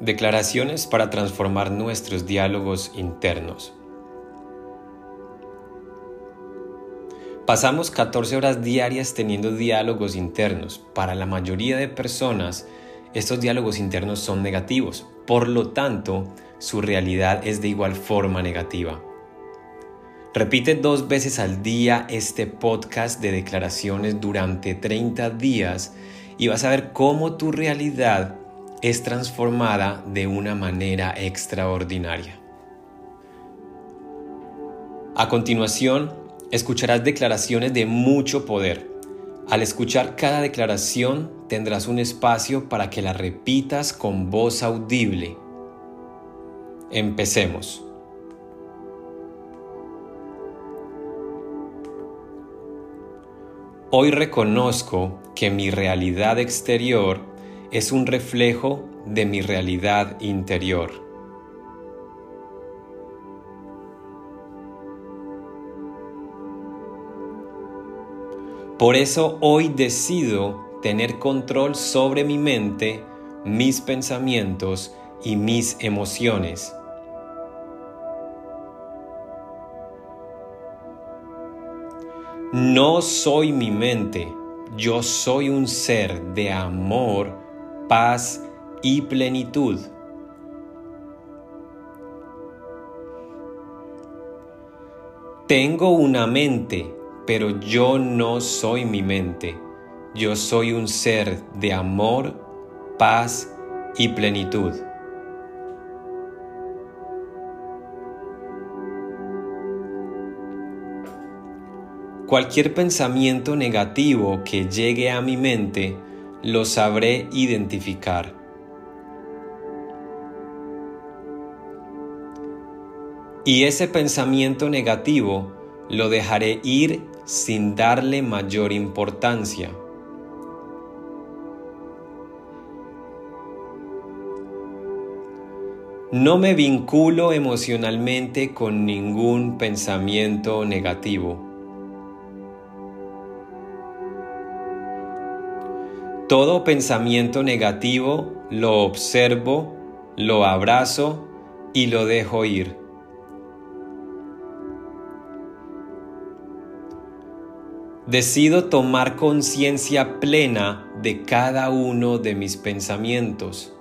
Declaraciones para transformar nuestros diálogos internos. Pasamos 14 horas diarias teniendo diálogos internos. Para la mayoría de personas, estos diálogos internos son negativos. Por lo tanto, su realidad es de igual forma negativa. Repite dos veces al día este podcast de declaraciones durante 30 días y vas a ver cómo tu realidad es transformada de una manera extraordinaria. A continuación, escucharás declaraciones de mucho poder. Al escuchar cada declaración, tendrás un espacio para que la repitas con voz audible. Empecemos. Hoy reconozco que mi realidad exterior es un reflejo de mi realidad interior. Por eso hoy decido tener control sobre mi mente, mis pensamientos y mis emociones. No soy mi mente, yo soy un ser de amor paz y plenitud. Tengo una mente, pero yo no soy mi mente. Yo soy un ser de amor, paz y plenitud. Cualquier pensamiento negativo que llegue a mi mente lo sabré identificar. Y ese pensamiento negativo lo dejaré ir sin darle mayor importancia. No me vinculo emocionalmente con ningún pensamiento negativo. Todo pensamiento negativo lo observo, lo abrazo y lo dejo ir. Decido tomar conciencia plena de cada uno de mis pensamientos.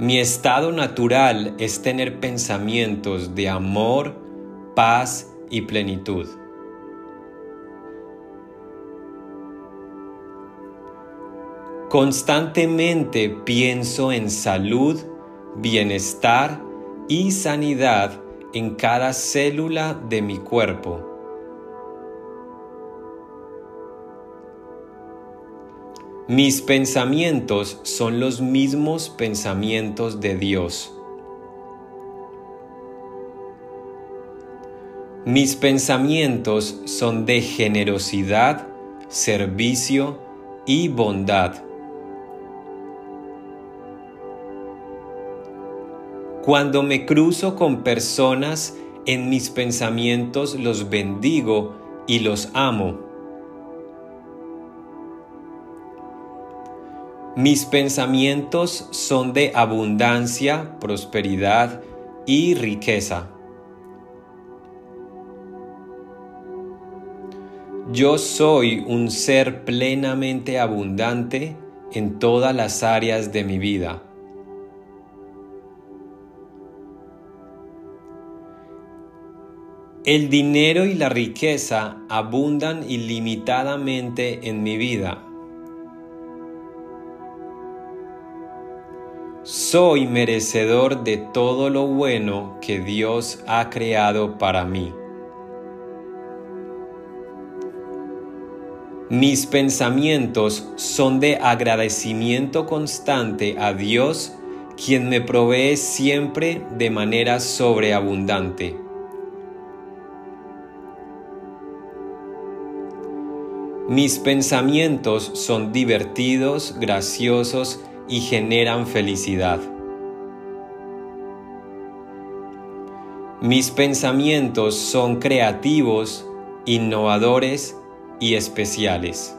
Mi estado natural es tener pensamientos de amor, paz y plenitud. Constantemente pienso en salud, bienestar y sanidad en cada célula de mi cuerpo. Mis pensamientos son los mismos pensamientos de Dios. Mis pensamientos son de generosidad, servicio y bondad. Cuando me cruzo con personas, en mis pensamientos los bendigo y los amo. Mis pensamientos son de abundancia, prosperidad y riqueza. Yo soy un ser plenamente abundante en todas las áreas de mi vida. El dinero y la riqueza abundan ilimitadamente en mi vida. Soy merecedor de todo lo bueno que Dios ha creado para mí. Mis pensamientos son de agradecimiento constante a Dios, quien me provee siempre de manera sobreabundante. Mis pensamientos son divertidos, graciosos y generan felicidad. Mis pensamientos son creativos, innovadores y especiales.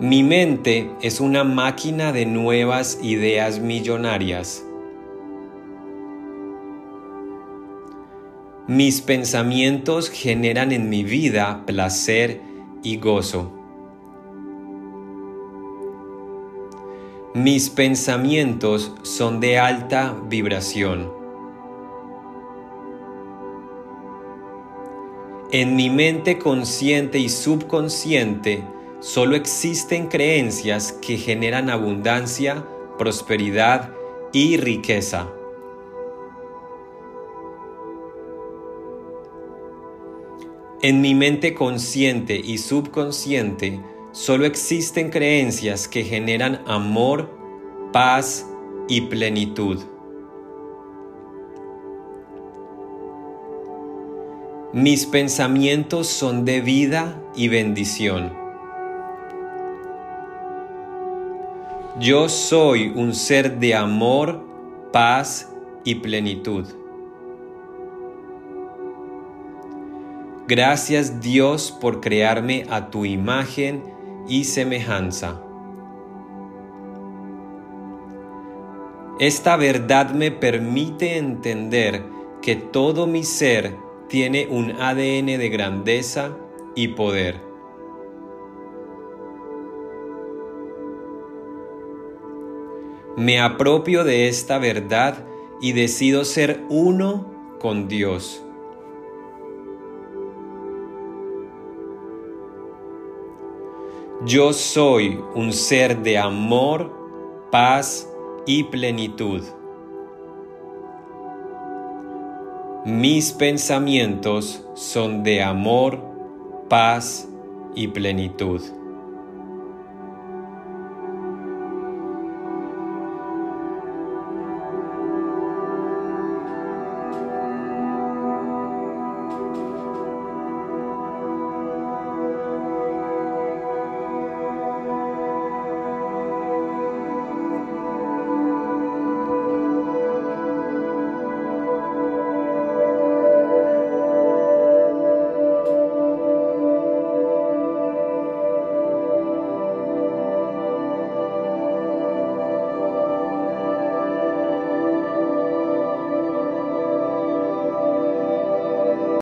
Mi mente es una máquina de nuevas ideas millonarias. Mis pensamientos generan en mi vida placer y gozo. Mis pensamientos son de alta vibración. En mi mente consciente y subconsciente solo existen creencias que generan abundancia, prosperidad y riqueza. En mi mente consciente y subconsciente solo existen creencias que generan amor, paz y plenitud. Mis pensamientos son de vida y bendición. Yo soy un ser de amor, paz y plenitud. Gracias Dios por crearme a tu imagen y semejanza. Esta verdad me permite entender que todo mi ser tiene un ADN de grandeza y poder. Me apropio de esta verdad y decido ser uno con Dios. Yo soy un ser de amor, paz y plenitud. Mis pensamientos son de amor, paz y plenitud.